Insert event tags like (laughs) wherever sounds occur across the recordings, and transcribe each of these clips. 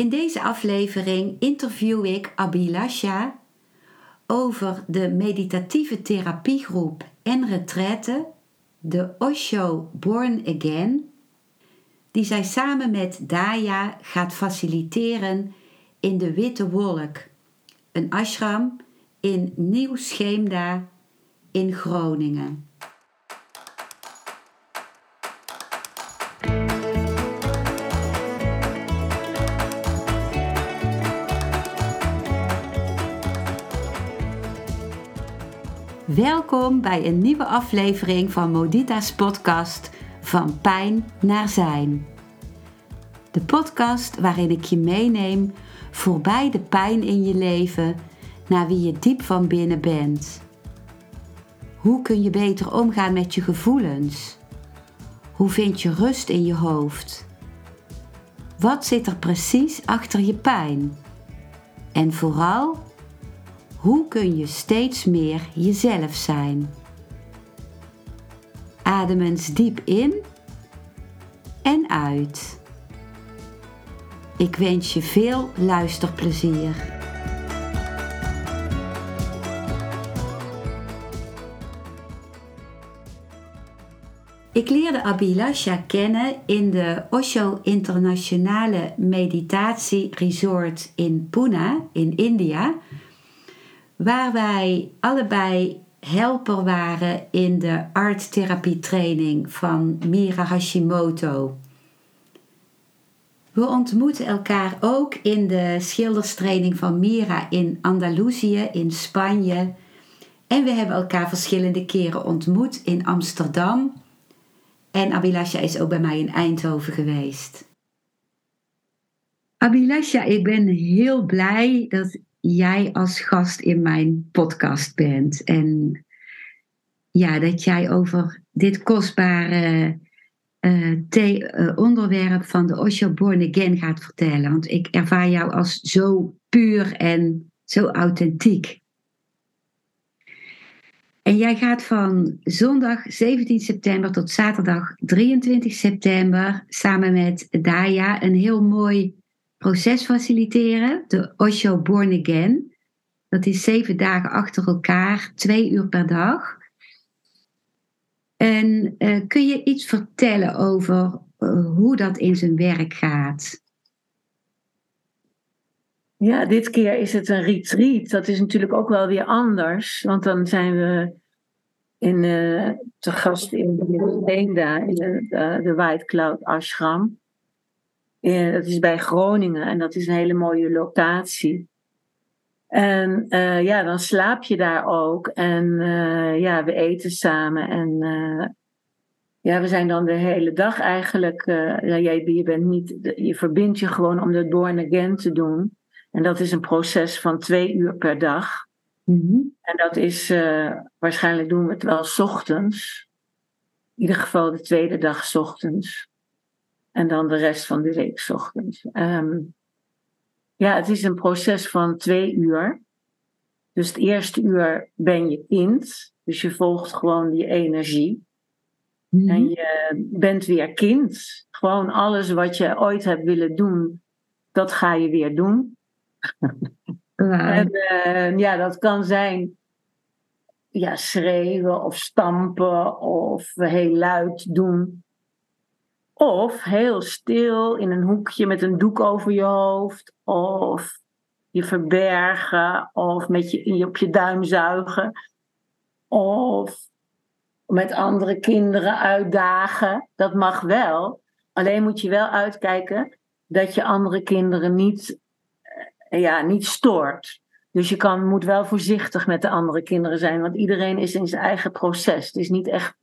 In deze aflevering interview ik Abilasha over de meditatieve therapiegroep en retraite, de Osho Born Again, die zij samen met Daya gaat faciliteren in de Witte Wolk, een ashram in Nieuw Scheemda in Groningen. Welkom bij een nieuwe aflevering van Modita's podcast Van Pijn naar Zijn. De podcast waarin ik je meeneem voorbij de pijn in je leven naar wie je diep van binnen bent. Hoe kun je beter omgaan met je gevoelens? Hoe vind je rust in je hoofd? Wat zit er precies achter je pijn? En vooral, hoe kun je steeds meer jezelf zijn? Adem eens diep in en uit. Ik wens je veel luisterplezier. Ik leerde Abhilasha kennen in de Osho Internationale Meditatie Resort in Pune in India waar wij allebei helper waren in de arttherapietraining van Mira Hashimoto. We ontmoeten elkaar ook in de schilderstraining van Mira in Andalusië in Spanje. En we hebben elkaar verschillende keren ontmoet in Amsterdam. En Abilasha is ook bij mij in Eindhoven geweest. Abilasha, ik ben heel blij dat jij als gast in mijn podcast bent. En ja, dat jij over dit kostbare uh, onderwerp van de Osho Born Again gaat vertellen. Want ik ervaar jou als zo puur en zo authentiek. En jij gaat van zondag 17 september tot zaterdag 23 september samen met Daya een heel mooi proces faciliteren, de Osho Born Again. Dat is zeven dagen achter elkaar, twee uur per dag. En uh, kun je iets vertellen over uh, hoe dat in zijn werk gaat? Ja, dit keer is het een retreat. Dat is natuurlijk ook wel weer anders. Want dan zijn we in, uh, te gast in Steenda, in de, de White Cloud Ashram. Uh, dat is bij Groningen en dat is een hele mooie locatie. En uh, ja, dan slaap je daar ook. En uh, ja, we eten samen. En ja, we zijn dan de hele dag eigenlijk. ja, je, je, bent niet, je verbindt je gewoon om de Born Again te doen. En dat is een proces van twee uur per dag. Mm-hmm. En dat is, waarschijnlijk doen we het wel s ochtends. In ieder geval de tweede dag s ochtends. En dan de rest van de week s ochtends. Um, ja, het is een proces van twee uur. Dus het eerste uur ben je kind. Dus je volgt gewoon die energie. Mm-hmm. En je bent weer kind. Gewoon alles wat je ooit hebt willen doen, dat ga je weer doen. En uh, ja, dat kan zijn ja, schreeuwen of stampen of heel luid doen. Of heel stil in een hoekje met een doek over je hoofd. Of je verbergen. Of met je, op je duim zuigen. Of met andere kinderen uitdagen. Dat mag wel. Alleen moet je wel uitkijken dat je andere kinderen niet, eh, ja, niet stoort. Dus je kan, moet wel voorzichtig met de andere kinderen zijn. Want iedereen is in zijn eigen proces. Het is niet echt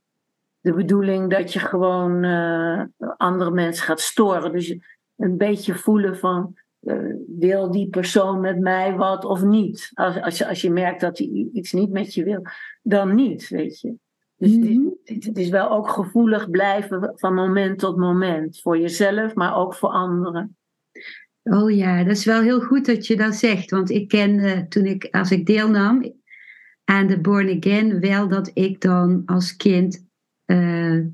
de bedoeling dat je gewoon uh, andere mensen gaat storen. Dus een beetje voelen van, uh, wil die persoon met mij wat of niet? Als, als, je, als je merkt dat hij iets niet met je wil, dan niet, weet je. Dus het, is, mhm. het, is, wel ook gevoelig blijven van moment tot moment. Voor jezelf, maar ook voor anderen. Oh ja, dat is wel heel goed dat je dat zegt. Want ik ken uh, toen ik, als ik deelnam aan de Born Again, wel dat ik dan als kind uh,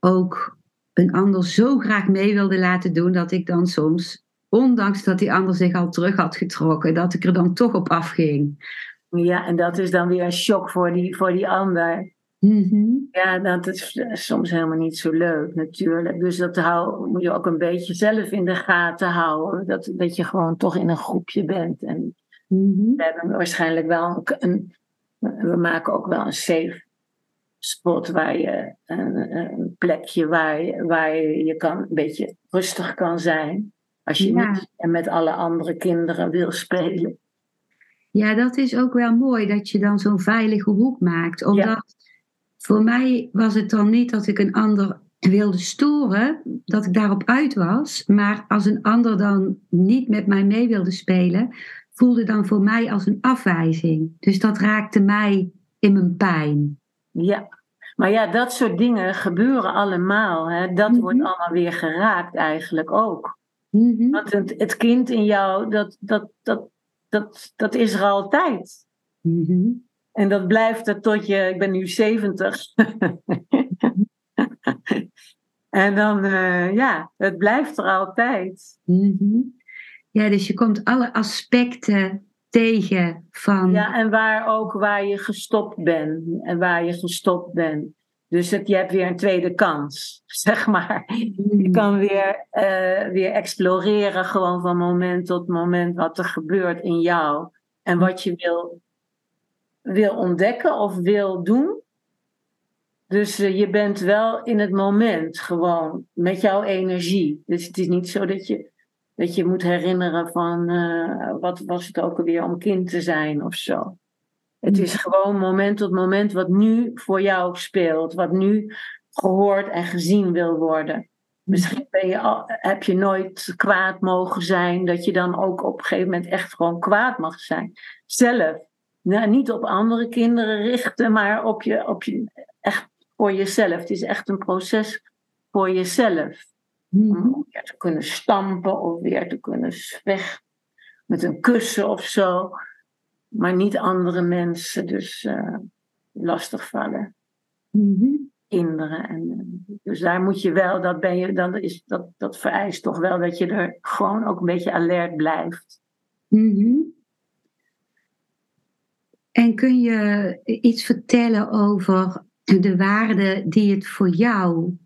ook een ander zo graag mee wilde laten doen dat ik dan soms ondanks dat die ander zich al terug had getrokken, dat ik er dan toch op afging. Ja, en dat is dan weer een shock voor die, voor die ander. Mhm. Ja, dat is soms helemaal niet zo leuk natuurlijk. Dus dat hou, moet je ook een beetje zelf in de gaten houden. Dat, dat je gewoon toch in een groepje bent. En Mhm. we hebben waarschijnlijk wel een, we maken ook wel een safe spot waar je een, een plekje waar je, waar je, je kan, een beetje rustig kan zijn. Als je Ja. niet met alle andere kinderen wil spelen. Ja, dat is ook wel mooi dat je dan zo'n veilige hoek maakt. Omdat voor mij was het dan niet dat ik een ander wilde storen, dat ik daarop uit was. Maar als een ander dan niet met mij mee wilde spelen, voelde dan voor mij als een afwijzing. Dus dat raakte mij in mijn pijn. Ja, maar ja, dat soort dingen gebeuren allemaal. Hè? Dat Mhm. wordt allemaal weer geraakt eigenlijk ook. Mhm. Want het, het kind in jou, dat, dat, dat, dat, dat is er altijd. Mhm. En dat blijft er tot je, ik ben nu 70. (laughs) en dan, eh, ja, het blijft er altijd. Ja, dus je komt alle aspecten tegen van. Ja, en waar ook waar je gestopt bent. En waar je gestopt bent. Dus het, je hebt weer een tweede kans, (laughs) zeg maar. Je kan weer, eh, weer exploreren, gewoon van moment tot moment, wat er gebeurt in jou. En wat je wil, wil ontdekken of wil doen. Dus eh, je bent wel in het moment, gewoon met jouw energie. Dus het is niet zo dat je, dat je moet herinneren van, eh, wat was het ook alweer om kind te zijn of zo. Het is gewoon moment tot moment wat nu voor jou speelt, wat nu gehoord en gezien wil worden. Misschien ben je al, heb je nooit kwaad mogen zijn, dat je dan ook op een gegeven moment echt gewoon kwaad mag zijn. Zelf. Nou, niet op andere kinderen richten, maar op je, op je, echt voor jezelf. Het is echt een proces voor jezelf. Mhm. Om weer te kunnen stampen of weer te kunnen vechten met een kussen of zo. Maar niet andere mensen dus eh lastigvallen Mhm. kinderen. En, eh, dus daar moet je wel, dat, ben je, dan is, dat, dat vereist toch wel dat je er gewoon ook een beetje alert blijft. Mhm. En kun je iets vertellen over de waarde die het voor jou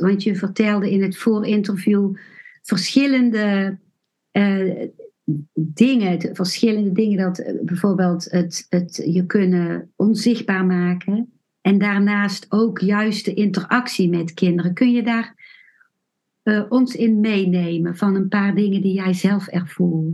Want je vertelde in het voorinterview verschillende eh, dingen, de verschillende dingen dat eh, bijvoorbeeld het, het je kunnen onzichtbaar maken en daarnaast ook juist de interactie met kinderen. Kun je daar eh, ons in meenemen van een paar dingen die jij zelf ervoer?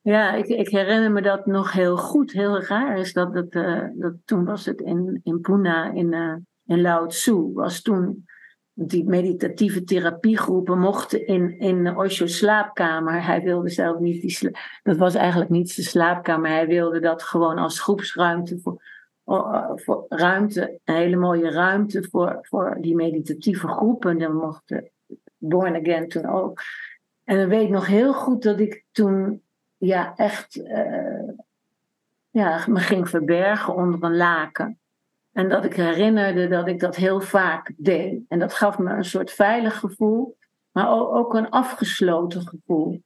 Ja, ik, ik herinner me dat nog heel goed. Heel raar is dat, eh, dat toen was het in, in Pune, in, in Lao Tzu, was toen die meditatieve therapiegroepen mochten in, in Osho's slaapkamer. Hij wilde zelf niet die sla- dat was eigenlijk niet zijn slaapkamer. Hij wilde dat gewoon als groepsruimte voor, ruimte, een hele mooie ruimte voor, voor die meditatieve groepen. Dan mochten Born Again toen ook. En dan weet ik nog heel goed dat ik toen ja, echt eh, ja, me ging verbergen onder een laken. En dat ik herinnerde dat ik dat heel vaak deed. En dat gaf me een soort veilig gevoel, maar ook een afgesloten gevoel.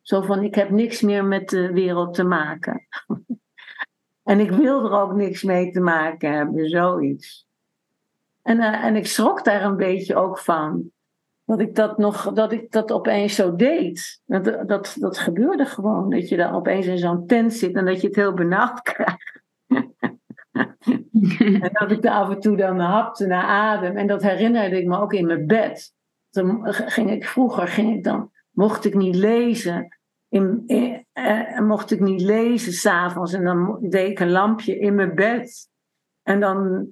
Zo van, ik heb niks meer met de wereld te maken. (laughs) en ik wil er ook niks mee te maken hebben, zoiets. En, eh, en ik schrok daar een beetje ook van. Dat ik dat nog, dat ik dat opeens zo deed. Dat, dat, dat gebeurde gewoon. Dat je dan opeens in zo'n tent zit en dat je het heel benauwd (laughs) krijgt. (laughs) En dat ik af en toe dan hapte naar adem. En dat herinnerde ik me ook in mijn bed. Ging ik, vroeger ging ik dan, mocht ik niet lezen. In, in, eh, mocht ik niet lezen s'avonds. En dan deed ik een lampje in mijn bed. En dan,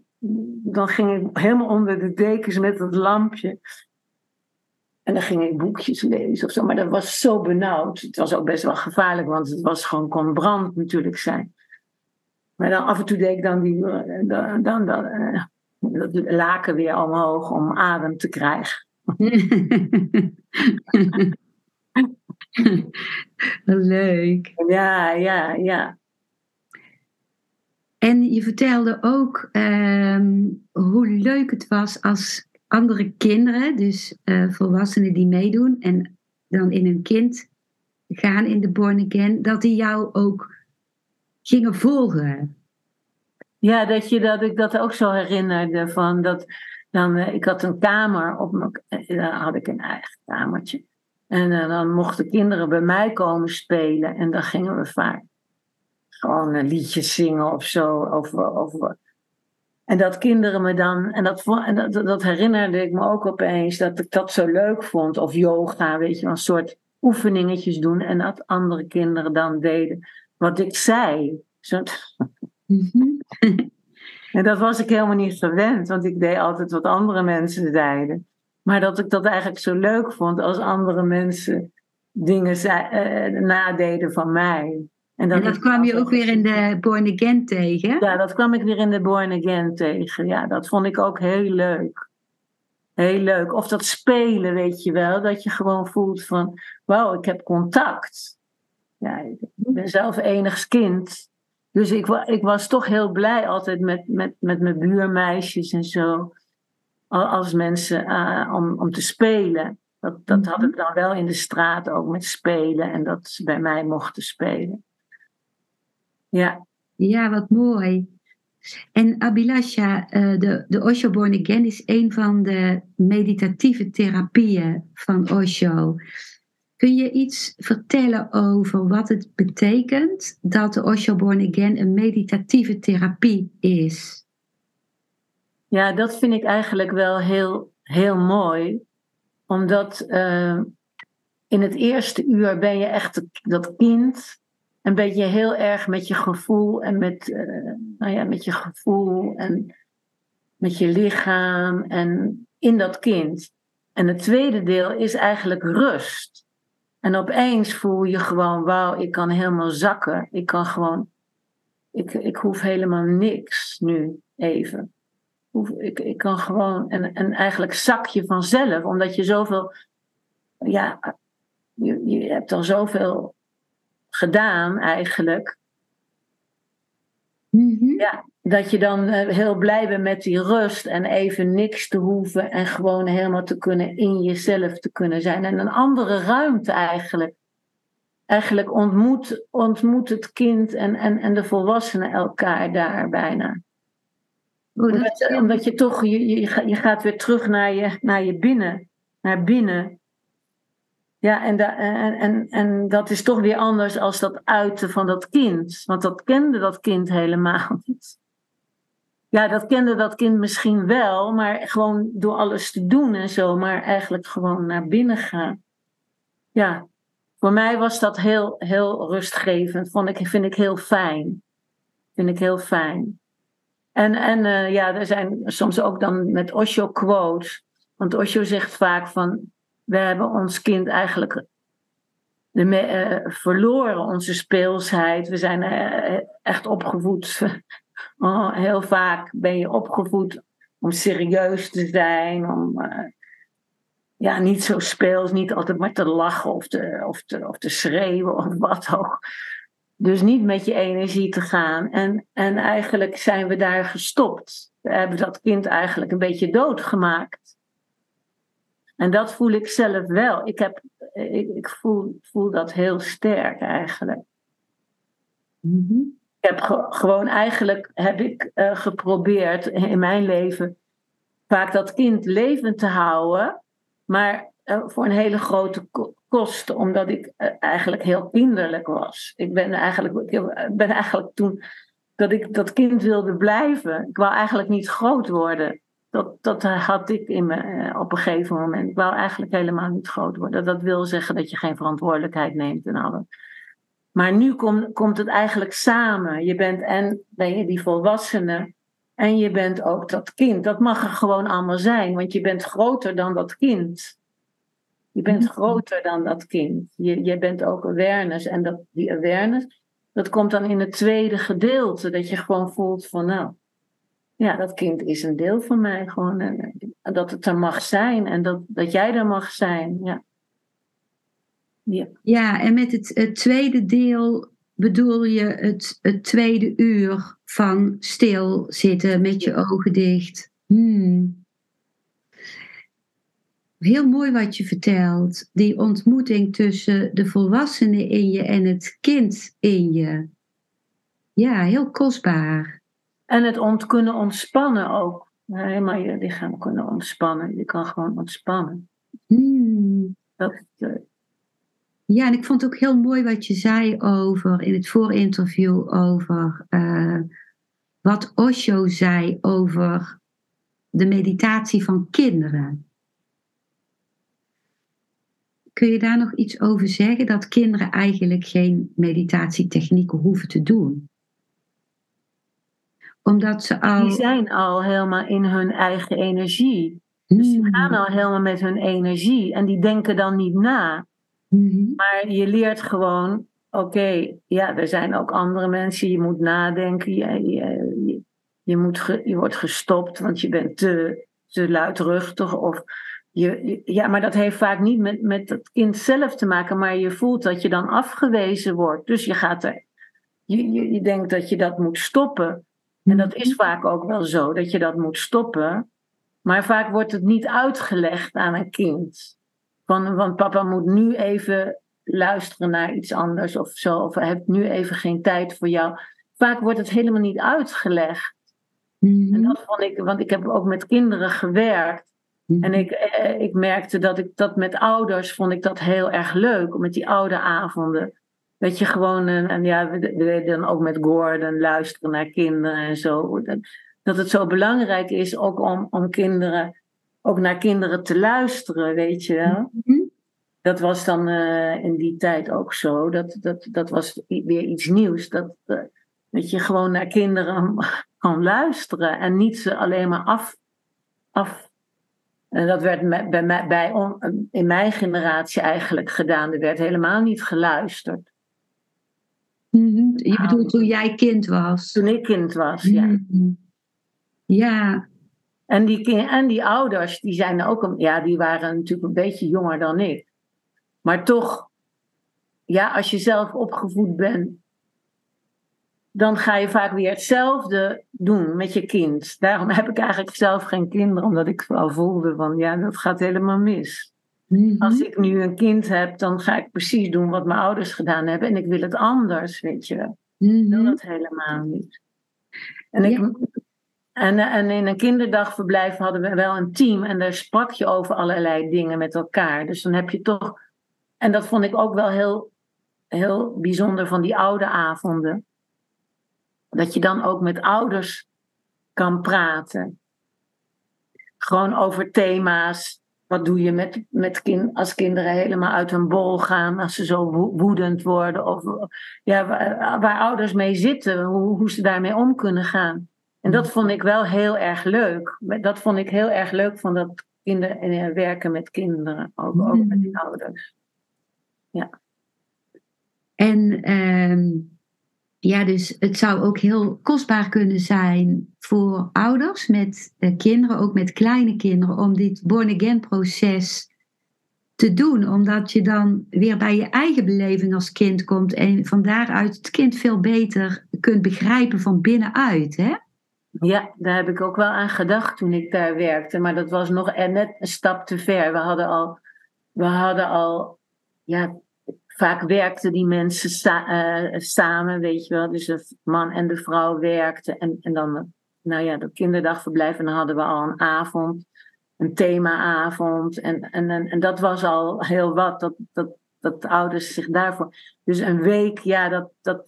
dan ging ik helemaal onder de dekens met dat lampje. En dan ging ik boekjes lezen of zo. Maar dat was zo benauwd. Het was ook best wel gevaarlijk, want het was gewoon, kon brand natuurlijk zijn. Maar dan af en toe deed ik dan die dan, dan, dan, eh, dat laken weer omhoog om adem te krijgen. (laughs) Leuk. Ja, ja, ja. En je vertelde ook ehm, hoe leuk het was als andere kinderen, dus eh, volwassenen die meedoen, en dan in hun kind gaan in de Born Again, dat die jou ook gingen volgen. Ja, dat, je, dat ik dat ook zo herinnerde. Van dat, dan, eh, ik had een kamer, op mijn, eh, dan had ik een eigen kamertje. En uh, dan mochten kinderen bij mij komen spelen. En dan gingen we vaak gewoon een liedje zingen of zo. Over, over. En dat kinderen me dan, en, dat, en dat, dat herinnerde ik me ook opeens, dat ik dat zo leuk vond. Of yoga, weet je, een soort oefeningetjes doen. En dat andere kinderen dan deden wat ik zei. Mhm. (laughs) en dat was ik helemaal niet gewend, want ik deed altijd wat andere mensen zeiden. Maar dat ik dat eigenlijk zo leuk vond als andere mensen dingen uh, nadeden van mij. En dat, en dat kwam je ook weer in de Born Again tegen? Ja, dat kwam ik weer in de Born Again tegen. Ja, dat vond ik ook heel leuk. Heel leuk. Of dat spelen, weet je wel. Dat je gewoon voelt van, wauw, ik heb contact. Ja, ik ben zelf enigs kind. Dus ik, ik was toch heel blij altijd met, met, met mijn buurmeisjes en zo. Als mensen uh, om, om te spelen. Dat, dat had mhm. ik dan wel in de straat ook met spelen en dat ze bij mij mochten spelen. Ja. Ja, wat mooi. En Abilasha, uh, de, de Osho Born Again is een van de meditatieve therapieën van Osho. Kun je iets vertellen over wat het betekent dat de Osho Born Again een meditatieve therapie is? Ja, dat vind ik eigenlijk wel heel, heel mooi. Omdat uh, in het eerste uur ben je echt dat kind. En ben je heel erg met je gevoel en met, uh, nou ja, met je gevoel en met je lichaam en in dat kind. En het tweede deel is eigenlijk rust. En opeens voel je gewoon, wauw, ik kan helemaal zakken. Ik kan gewoon, ik, ik hoef helemaal niks nu even. Ik, ik kan gewoon, en, en eigenlijk zak je vanzelf, omdat je zoveel, ja, je, je hebt al zoveel gedaan eigenlijk. Mhm. Ja, dat je dan eh, heel blij bent met die rust en even niks te hoeven en gewoon helemaal te kunnen in jezelf te kunnen zijn. En een andere ruimte eigenlijk. Eigenlijk ontmoet, ontmoet het kind en, en, en de volwassenen elkaar daar bijna. omdat, omdat, je toch, je, je, je gaat weer terug naar je, naar je binnen. Naar binnen. Ja, en, en, en, en dat is toch weer anders als dat uiten van dat kind. Want dat kende dat kind helemaal niet. Ja, dat kende dat kind misschien wel, maar gewoon door alles te doen en zo, maar eigenlijk gewoon naar binnen gaan. Ja, voor mij was dat heel, heel rustgevend. Vond ik, vind ik heel fijn. Vind ik heel fijn. En, en uh, ja, er zijn soms ook dan met Osho quotes. Want Osho zegt vaak van, we hebben ons kind eigenlijk de, uh, verloren, onze speelsheid. We zijn uh, echt opgevoed Oh, heel vaak ben je opgevoed om serieus te zijn, om uh, ja, niet zo speels, niet altijd maar te lachen of te, of, te, of te schreeuwen of wat ook. Dus niet met je energie te gaan. En, en eigenlijk zijn we daar gestopt. We hebben dat kind eigenlijk een beetje doodgemaakt. En dat voel ik zelf wel. Ik, heb, ik, voel, voel dat heel sterk eigenlijk. Mm heb gewoon eigenlijk heb ik uh, geprobeerd in mijn leven vaak dat kind levend te houden, maar uh, voor een hele grote kosten, omdat ik uh, eigenlijk heel kinderlijk was. Ik ben eigenlijk, ik ben eigenlijk toen dat ik dat kind wilde blijven. Ik wou eigenlijk niet groot worden. Dat, dat had ik in me, op een gegeven moment. Ik wou eigenlijk helemaal niet groot worden. Dat wil zeggen dat je geen verantwoordelijkheid neemt en alles. Maar nu kom, komt het eigenlijk samen. Je bent en ben je die volwassene en je bent ook dat kind. Dat mag er gewoon allemaal zijn, want je bent groter dan dat kind. Je bent mhm. groter dan dat kind. Je, je bent ook awareness. En dat, die awareness, dat komt dan in het tweede gedeelte. Dat je gewoon voelt van nou, ja, dat kind is een deel van mij. Gewoon, en, dat het er mag zijn en dat, dat jij er mag zijn. Ja. Ja, ja en met het, het tweede deel bedoel je het, het tweede uur van stilzitten met je ogen dicht. Hmm. heel mooi wat je vertelt. Die ontmoeting tussen de volwassene in je en het kind in je. Ja, heel kostbaar. En het ont kunnen ontspannen ook. Helemaal je lichaam kunnen ontspannen. Je kan gewoon ontspannen. Hmm. Dat, uh, Ja, en ik vond het ook heel mooi wat je zei over in het voorinterview over eh, wat Osho zei over de meditatie van kinderen. Kun je daar nog iets over zeggen? Dat kinderen eigenlijk geen meditatietechnieken hoeven te doen? Omdat ze al. die zijn al helemaal in hun eigen energie. Dus die Hmm. gaan al helemaal met hun energie. En die denken dan niet na. Mhm. Maar je leert gewoon, oké, ja, er zijn ook andere mensen. Je moet nadenken. Je, je, je, je moet ge- je wordt gestopt, want je bent te, te luidruchtig. Of je, je- ja, maar dat heeft vaak niet met, met het kind zelf te maken. Maar je voelt dat je dan afgewezen wordt. Dus je gaat er. Je, je, je denkt dat je dat moet stoppen. En dat is vaak ook wel zo, dat je dat moet stoppen. Maar vaak wordt het niet uitgelegd aan een kind. Van, want papa moet nu even luisteren naar iets anders of zo. Of hij heeft nu even geen tijd voor jou. Vaak wordt het helemaal niet uitgelegd. Mhm. En dat vond ik, want ik heb ook met kinderen gewerkt. Mhm. En ik, eh, ik merkte dat ik dat met ouders vond ik dat heel erg leuk. Met die oude avonden. Dat je gewoon, en ja, we, deden dan ook met Gordon luisteren naar kinderen en zo. Dat, dat het zo belangrijk is ook om, om kinderen, ook naar kinderen te luisteren, weet je wel. Mhm. Dat was dan eh, in die tijd ook zo. Dat, dat, dat was weer iets nieuws. Dat, eh, dat je gewoon naar kinderen (laughs) kan luisteren en niet ze alleen maar af. af en dat werd bij, mij- bij on- in mijn generatie eigenlijk gedaan. Er werd helemaal niet geluisterd. Mhm. Je bedoelt toen jij kind was? Toen ik kind was, ja. Mhm. Ja, En die, en die ouders, die zijn ook, een, ja, die waren natuurlijk een beetje jonger dan ik. Maar toch, ja, als je zelf opgevoed bent, dan ga je vaak weer hetzelfde doen met je kind. Daarom heb ik eigenlijk zelf geen kinderen, omdat ik wel voelde van, ja, dat gaat helemaal mis. Mhm. Als ik nu een kind heb, dan ga ik precies doen wat mijn ouders gedaan hebben. En ik wil het anders, weet je wel. Ik wil Mhm. dat helemaal niet. En, ik. En, en in een kinderdagverblijf hadden we wel een team en daar sprak je over allerlei dingen met elkaar. Dus dan heb je toch. En dat vond ik ook wel heel, heel bijzonder van die oude avonden. Dat je dan ook met ouders kan praten. Gewoon over thema's. Wat doe je met, met kind, als kinderen helemaal uit hun bol gaan, als ze zo wo- woedend worden? Of ja, waar, waar ouders mee zitten, hoe, hoe ze daarmee om kunnen gaan. En dat vond ik wel heel erg leuk. Dat vond ik heel erg leuk van dat kinder, eh, werken met kinderen, ook, ook met die ouders. En ehm, ja, dus het zou ook heel kostbaar kunnen zijn voor ouders met eh, kinderen, ook met kleine kinderen, om dit born-again proces te doen. Omdat je dan weer bij je eigen beleving als kind komt en van daaruit het kind veel beter kunt begrijpen van binnenuit. Hè? Ja, daar heb ik ook wel aan gedacht toen ik daar werkte. Maar dat was nog net een stap te ver. We hadden al, we hadden al ja, vaak werkten die mensen eh, samen, weet je wel. Dus de man en de vrouw werkten. En, en dan, nou ja, dat kinderdagverblijf. En dan hadden we al een avond, een themaavond. En, en, en, en dat was al heel wat, dat, dat, dat de ouders zich daarvoor... Dus een week, ja, dat... dat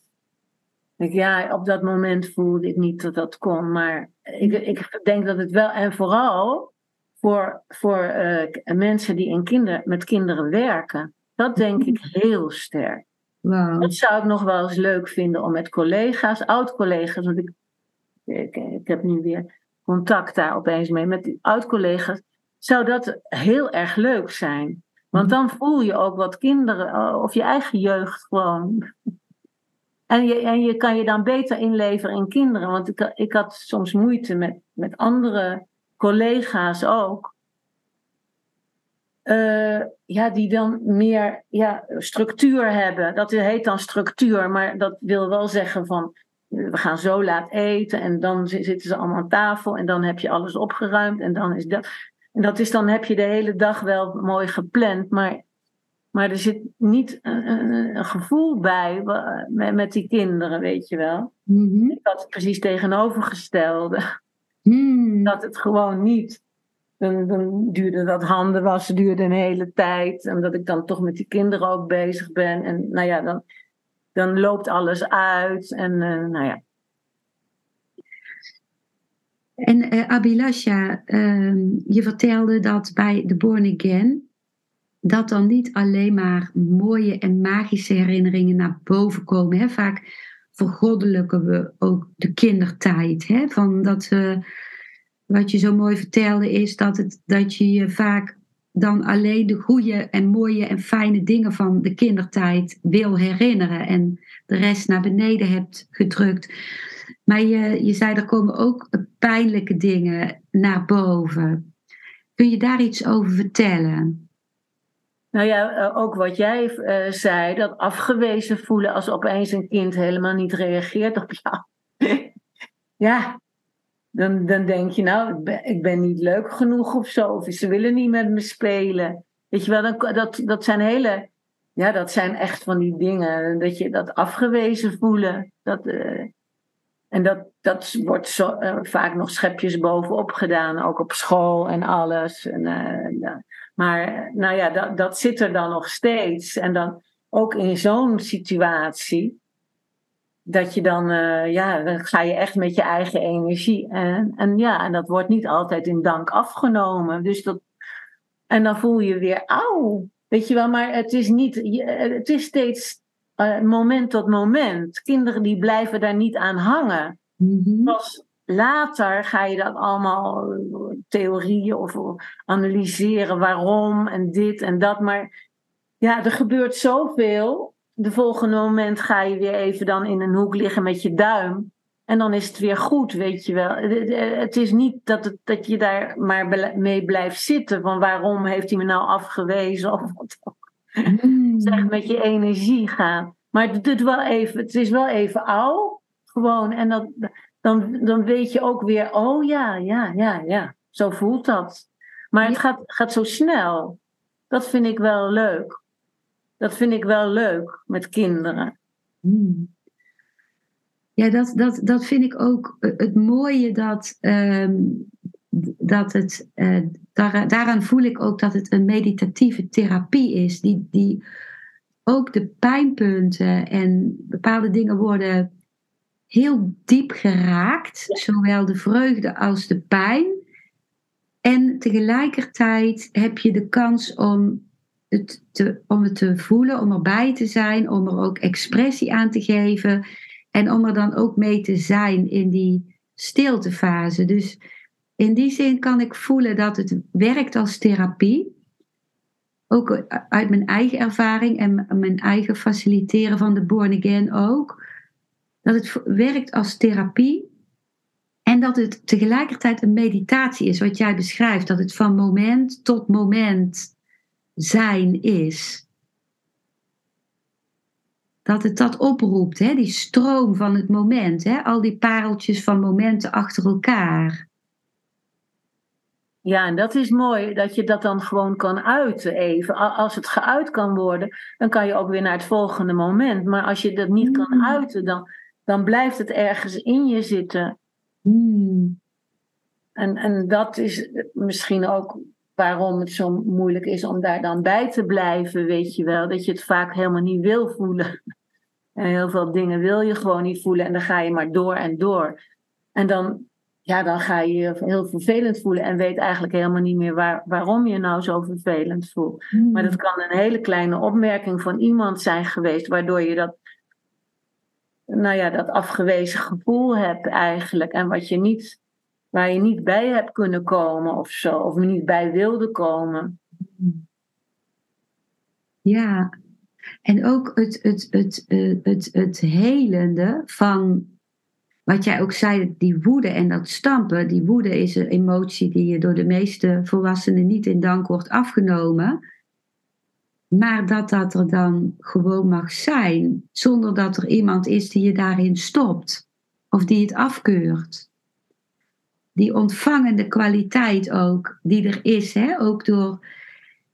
ik, ja, op dat moment voelde ik niet dat dat kon. Maar ik, ik denk dat het wel... En vooral voor, voor eh, mensen die in kinder, met kinderen werken... Dat denk ik heel sterk. Wow. Dat zou ik nog wel eens leuk vinden om met collega's, oud-collega's, want ik, ik, ik heb nu weer contact daar opeens mee, met oud-collega's, zou dat heel erg leuk zijn. Want dan voel je ook wat kinderen, eh, of je eigen jeugd gewoon. En je, en je kan je dan beter inleveren in kinderen. Want ik, ik had soms moeite met, met andere collega's ook. Uh, ja, die dan meer ja, structuur hebben. Dat heet dan structuur, maar dat wil wel zeggen van we gaan zo laat eten en dan zitten ze allemaal aan tafel en dan heb je alles opgeruimd en dan is dat. En dat is dan heb je de hele dag wel mooi gepland, maar, maar er zit niet een, een, een gevoel bij met, met, die kinderen, weet je wel. Mm Ik had het precies tegenovergestelde. Mm. Dat het gewoon niet. Dan, dan duurde dat handen wassen duurde een hele tijd. En dat ik dan toch met die kinderen ook bezig ben. En nou ja, dan, dan loopt alles uit. En uh, nou ja, en uh, Abilasha, uh, je vertelde dat bij de Born Again, dat dan niet alleen maar mooie en magische herinneringen naar boven komen. Hè? Vaak vergoddelijken we ook de kindertijd. Hè? Van dat we, wat je zo mooi vertelde is dat, het, dat je je vaak dan alleen de goede en mooie en fijne dingen van de kindertijd wil herinneren en de rest naar beneden hebt gedrukt. Maar je, je zei, er komen ook pijnlijke dingen naar boven. Kun je daar iets over vertellen? Nou ja, eh, ook wat jij uh, zei, dat afgewezen voelen als opeens een kind helemaal niet reageert op jou. (laughs) ja, dan, dan denk je nou, ik ben, niet leuk genoeg of zo. Of ze willen niet met me spelen. Weet je wel, dat, dat zijn hele, ja, dat zijn echt van die dingen. Dat je dat afgewezen voelen. Dat, uh, en dat, dat wordt zo, vaak nog schepjes bovenop gedaan, ook op school en alles. En, maar nou ja, dat, dat zit er dan nog steeds. En dan ook in zo'n situatie, dat je dan, uh, ja, dan ga je echt met je eigen energie. En, en ja, en dat wordt niet altijd in dank afgenomen. Dus dat, en dan voel je weer, auw, weet je wel, maar het is niet, het is steeds uh, moment tot moment. Kinderen die blijven daar niet aan hangen. Mm Pas later ga je dat allemaal eh, theorieën of analyseren waarom en dit en dat. Maar ja, er gebeurt zoveel. De volgende moment ga je weer even dan in een hoek liggen met je duim. En dan is het weer goed, weet je wel. Het is niet dat, het, dat je daar maar mee blijft zitten. Van waarom heeft hij me nou afgewezen of wat ook. Mm. Zeg met je energie gaan. Maar het, doet wel even, het is wel even oud. Gewoon. En dat, dan, dan weet je ook weer, oh ja, ja, ja, ja. Zo voelt dat. Maar het gaat, gaat zo snel. Dat vind ik wel leuk. Dat vind ik wel leuk met kinderen. Hmm. Ja, dat, dat, dat vind ik ook het mooie dat, um, dat het, uh, daar, daaraan voel ik ook dat het een meditatieve therapie is, die, die ook de pijnpunten en bepaalde dingen worden heel diep geraakt, zowel de vreugde als de pijn. En tegelijkertijd heb je de kans om het, te, om het te voelen, om erbij te zijn, om er ook expressie aan te geven en om er dan ook mee te zijn in die stiltefase. Dus in die zin kan ik voelen dat het werkt als therapie. Ook uit mijn eigen ervaring en mijn eigen faciliteren van de Born Again ook. Dat het werkt als therapie. En dat het tegelijkertijd een meditatie is, wat jij beschrijft. Dat het van moment tot moment zijn is. Dat het dat oproept, hè? die stroom van het moment. Hè? Al die pareltjes van momenten achter elkaar. Ja, en dat is mooi dat je dat dan gewoon kan uiten even. Als het geuit kan worden, dan kan je ook weer naar het volgende moment. Maar als je dat niet kan mm. uiten, dan, dan blijft het ergens in je zitten. Mm. En, en dat is misschien ook waarom het zo moeilijk is om daar dan bij te blijven, weet je wel. Dat je het vaak helemaal niet wil voelen. (laughs) En heel veel dingen wil je gewoon niet voelen en dan ga je maar door en door. En dan ja, dan ga je je heel vervelend voelen en weet eigenlijk helemaal niet meer waar, waarom je nou zo vervelend voelt. Hmm. Maar dat kan een hele kleine opmerking van iemand zijn geweest, waardoor je dat, nou ja, dat afgewezen gevoel hebt eigenlijk. En wat je niet, waar je niet bij hebt kunnen komen of zo, of niet bij wilde komen. Ja, en ook het, het, het, het, het, het helende van wat jij ook zei, die woede en dat stampen, die woede is een emotie die je door de meeste volwassenen niet in dank wordt afgenomen. Maar dat dat er dan gewoon mag zijn, zonder dat er iemand is die je daarin stopt of die het afkeurt. die ontvangende kwaliteit ook, die er is. Hè? Ook door,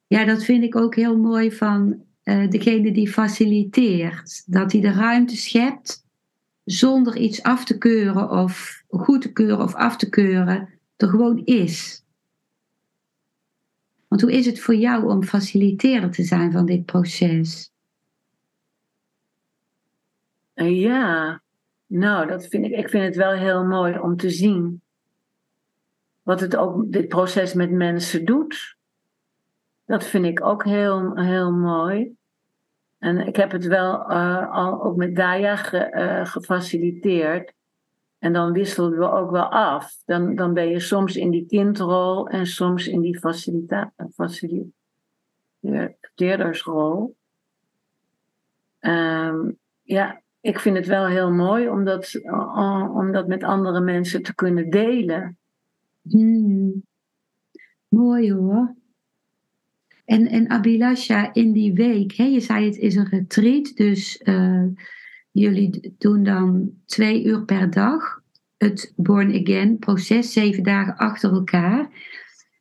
ja, dat vind ik ook heel mooi van uh, degene die faciliteert. Dat hij de ruimte schept zonder iets af te keuren of goed te keuren of af te keuren. Er gewoon is. Want hoe is het voor jou om faciliteerder te zijn van dit proces? Ja, nou, dat vind ik, ik vind het wel heel mooi om te zien wat het ook dit proces met mensen doet. Dat vind ik ook heel, heel mooi. En ik heb het wel uh, al ook met Daya ge, uh, gefaciliteerd. En dan wisselden we ook wel af. Dan, dan ben je soms in die kindrol en soms in die faciliteerdersrol. Um, ja, ik vind het wel heel mooi om dat, dat met andere mensen te kunnen delen. Hmm. Mooi hoor. En, en Abilasha, in die week, hè, je zei het is een retreat, dus uh, jullie doen dan twee uur per dag het Born Again proces, zeven dagen achter elkaar.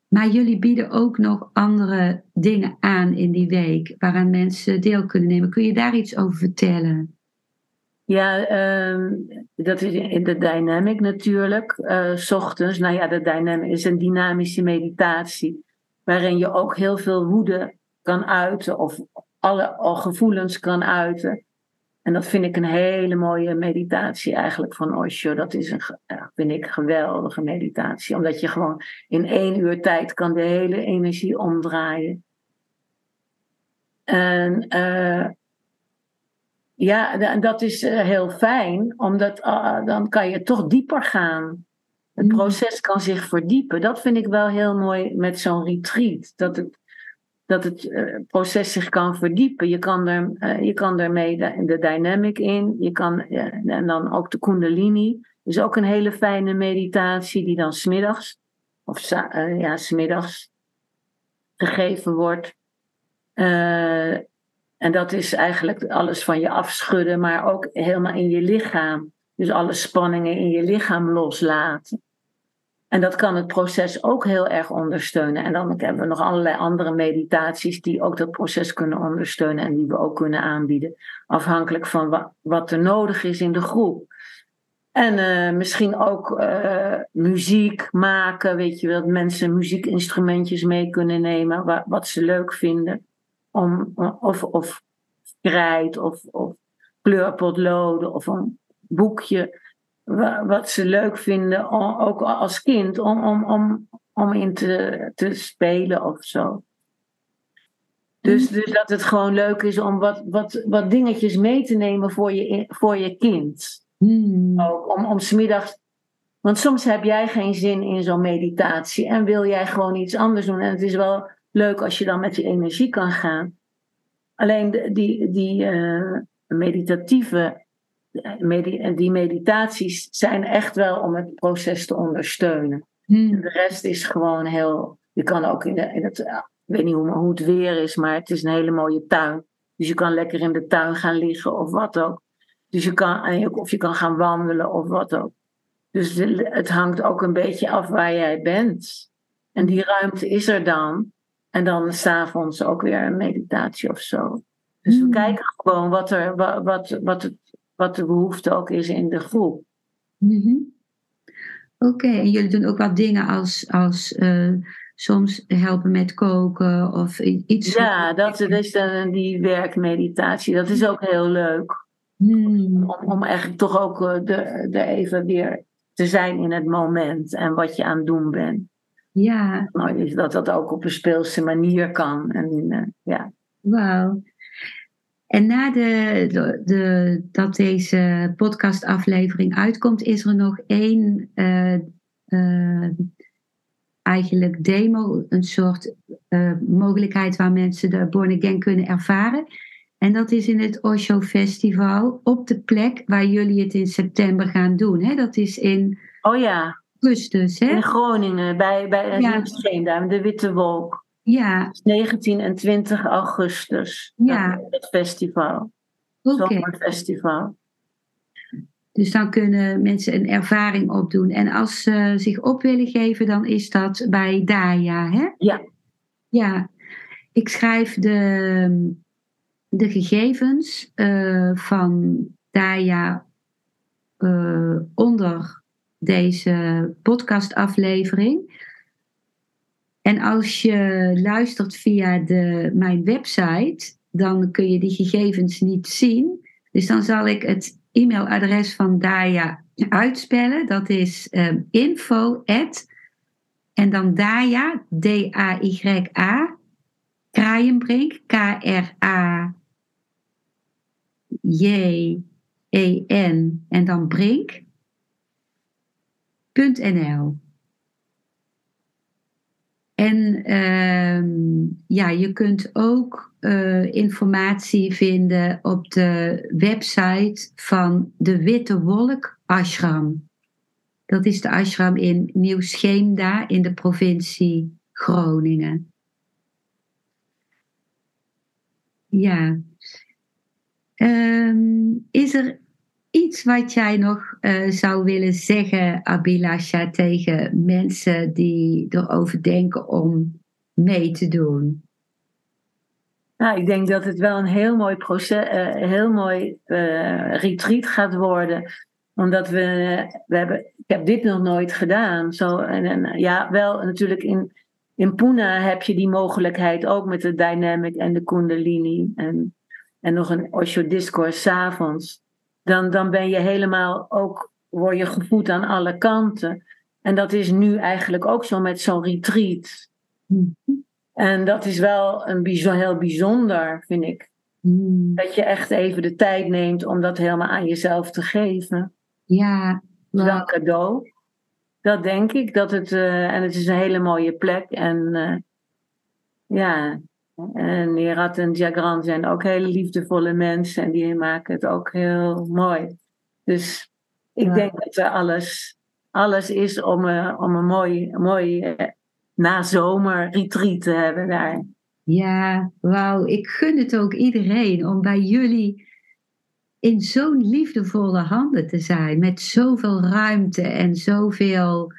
Maar jullie bieden ook nog andere dingen aan in die week, waaraan mensen deel kunnen nemen. Kun je daar iets over vertellen? Ja, um, dat is in de dynamic natuurlijk. Uh, s ochtends, nou ja, de dynamic is een dynamische meditatie. Waarin je ook heel veel woede kan uiten of alle gevoelens kan uiten. En dat vind ik een hele mooie meditatie eigenlijk van Osho. Dat is een, vind ik, geweldige meditatie. Omdat je gewoon in één uur tijd kan de hele energie omdraaien. En uh, ja, dat is eh, heel fijn, omdat uh, dan kan je toch dieper gaan. Het mm. proces kan zich verdiepen. Dat vind ik wel heel mooi met zo'n retreat. Dat het, dat het uh, proces zich kan verdiepen. Je kan, er, uh, je kan ermee de, dynamic in. Je kan, en dan ook de kundalini. is ook een hele fijne meditatie die dan smiddags, of ja, smiddags gegeven wordt. En dat is eigenlijk alles van je afschudden, maar ook helemaal in je lichaam. Dus alle spanningen in je lichaam loslaten. En dat kan het proces ook heel erg ondersteunen. En dan hebben we nog allerlei andere meditaties die ook dat proces kunnen ondersteunen en die we ook kunnen aanbieden. Afhankelijk van wat, er nodig is in de groep. En uh, misschien ook uh, muziek maken, weet je wel, dat mensen muziekinstrumentjes mee kunnen nemen, wat, wat ze leuk vinden om, of, of krijt of, of kleurpotloden of een boekje wat ze leuk vinden, ook als kind, om, om, om, om in te, te spelen of zo. Dus, mm. dus dat het gewoon leuk is om wat, wat, wat dingetjes mee te nemen voor je, voor je kind. Mm. Ook om, om smiddags. Want soms heb jij geen zin in zo'n meditatie en wil jij gewoon iets anders doen. En het is wel leuk als je dan met je energie kan gaan. Alleen die, die uh, meditatieve, medi die meditaties zijn echt wel om het proces te ondersteunen. Hmm. De rest is gewoon heel. Je kan ook in, de, in het. Ik weet niet hoe, hoe het weer is, maar het is een hele mooie tuin. Dus je kan lekker in de tuin gaan liggen of wat ook. Dus je kan, of je kan gaan wandelen of wat ook. Dus het hangt ook een beetje af waar jij bent. En die ruimte is er dan. En dan s'avonds ook weer een meditatie of zo. Dus we hmm. kijken gewoon wat, er, wat, wat, wat, het, wat de behoefte ook is in de groep. Mm Oké, en jullie doen ook wat dingen als, als uh, soms helpen met koken of iets. Ja, dat, dat is dan die werkmeditatie. Dat is ook heel leuk. Mm. Om, om eigenlijk toch ook uh, de, de even weer te zijn in het moment en wat je aan het doen bent. Ja. Nou, dat dat ook op een speelse manier kan. En, uh, ja. Wauw. En na de, de, de, dat deze podcastaflevering uitkomt, is er nog één uh, uh, eigenlijk demo, een soort mogelijkheid waar mensen de Born Again kunnen ervaren. En dat is in het Osho Festival op de plek waar jullie het in september gaan doen. Hè? Dat is in. Oh ja. Augustus, hè? In Groningen, bij, bij ja. de Witte Wolk. Ja. 19 en 20 augustus. Ja. Het festival. Okay. Zomerfestival. Dus dan kunnen mensen een ervaring opdoen. En als ze zich op willen geven, dan is dat bij Daya, hè? Ja. Ja. Ik schrijf de, de gegevens uh, van Daya uh, onder deze podcastaflevering. En als je luistert via de, mijn website, dan kun je die gegevens niet zien. Dus dan zal ik het e-mailadres van Daya uitspellen. Dat is um, info en dan Daya, D-A-Y-A, Kraaienbrink, K-R-A-J-E-N, en dan brink.nl. En uh, ja, je kunt ook uh, informatie vinden op de website van de Witte Wolk Ashram. Dat is de ashram in Nieuw-Scheemda in de provincie Groningen. Ja. Um, is er iets wat jij nog uh, zou willen zeggen, Abilasha, tegen mensen die erover denken om mee te doen? Nou, ik denk dat het wel een heel mooi proces, uh, heel mooi uh, retreat gaat worden. Omdat we, we hebben, ik heb dit nog nooit gedaan. Zo, en, en ja, wel natuurlijk in, in Pune heb je die mogelijkheid ook met de dynamic en de kundalini. En, en nog een Osho discourse s'avonds dan, dan ben je helemaal ook, word je gevoed aan alle kanten. En dat is nu eigenlijk ook zo met zo'n retreat. Mm. En dat is wel een heel bijzonder, vind ik. Mm. Dat je echt even de tijd neemt om dat helemaal aan jezelf te geven. Ja. Dat cadeau. Dat denk ik. Dat het, uh, en het is een hele mooie plek. En uh, ja, en en Jagran zijn ook hele liefdevolle mensen en die maken het ook heel mooi. Dus ik denk dat er alles, alles is om, uh, om een mooi, mooi nazomer retreat te hebben daar. Ja, wauw. Ik gun het ook iedereen om bij jullie in zo'n liefdevolle handen te zijn. Met zoveel ruimte en zoveel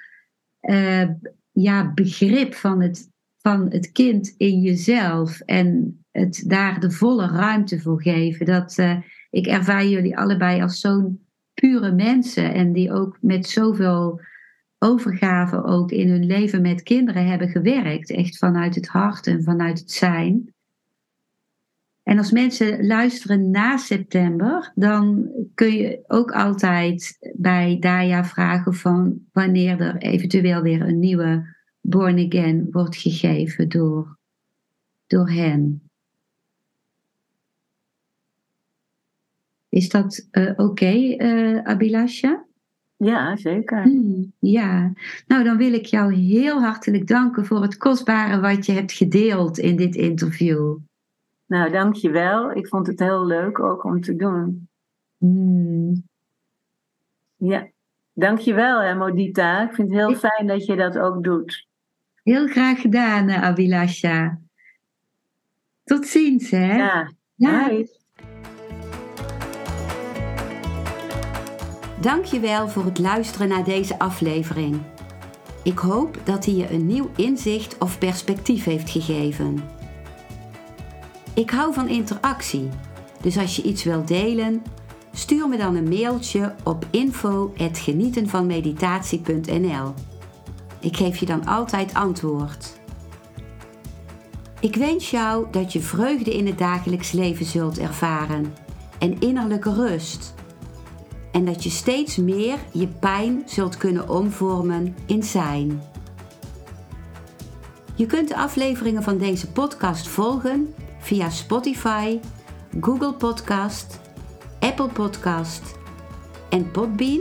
uh, ja, begrip van het van het kind in jezelf en het daar de volle ruimte voor geven. Dat uh, ik ervaar jullie allebei als zo'n pure mensen en die ook met zoveel overgave ook in hun leven met kinderen hebben gewerkt. Echt vanuit het hart en vanuit het zijn. En als mensen luisteren na september, dan kun je ook altijd bij Daya vragen van wanneer er eventueel weer een nieuwe born again wordt gegeven door, door hen. Is dat uh, oké, okay, uh, eh, Abilasha? Ja, zeker. Hmm, ja, nou dan wil ik jou heel hartelijk danken voor het kostbare wat je hebt gedeeld in dit interview. Nou, dankjewel. Ik vond het heel leuk ook om te doen. Hmm. Ja, dankjewel hè, Modita. Ik vind het heel fijn dat je dat ook doet. Heel graag gedaan, eh, Abilasha. Tot ziens, hè? Ja. ja. Dankjewel voor het luisteren naar deze aflevering. Ik hoop dat hij je een nieuw inzicht of perspectief heeft gegeven. Ik hou van interactie, dus als je iets wilt delen, stuur me dan een mailtje op info@genietenvanmeditatie.nl. Ik geef je dan altijd antwoord. Ik wens jou dat je vreugde in het dagelijks leven zult ervaren en innerlijke rust. En dat je steeds meer je pijn zult kunnen omvormen in zijn. Je kunt de afleveringen van deze podcast volgen via Spotify, Google Podcast, Apple Podcast en Podbean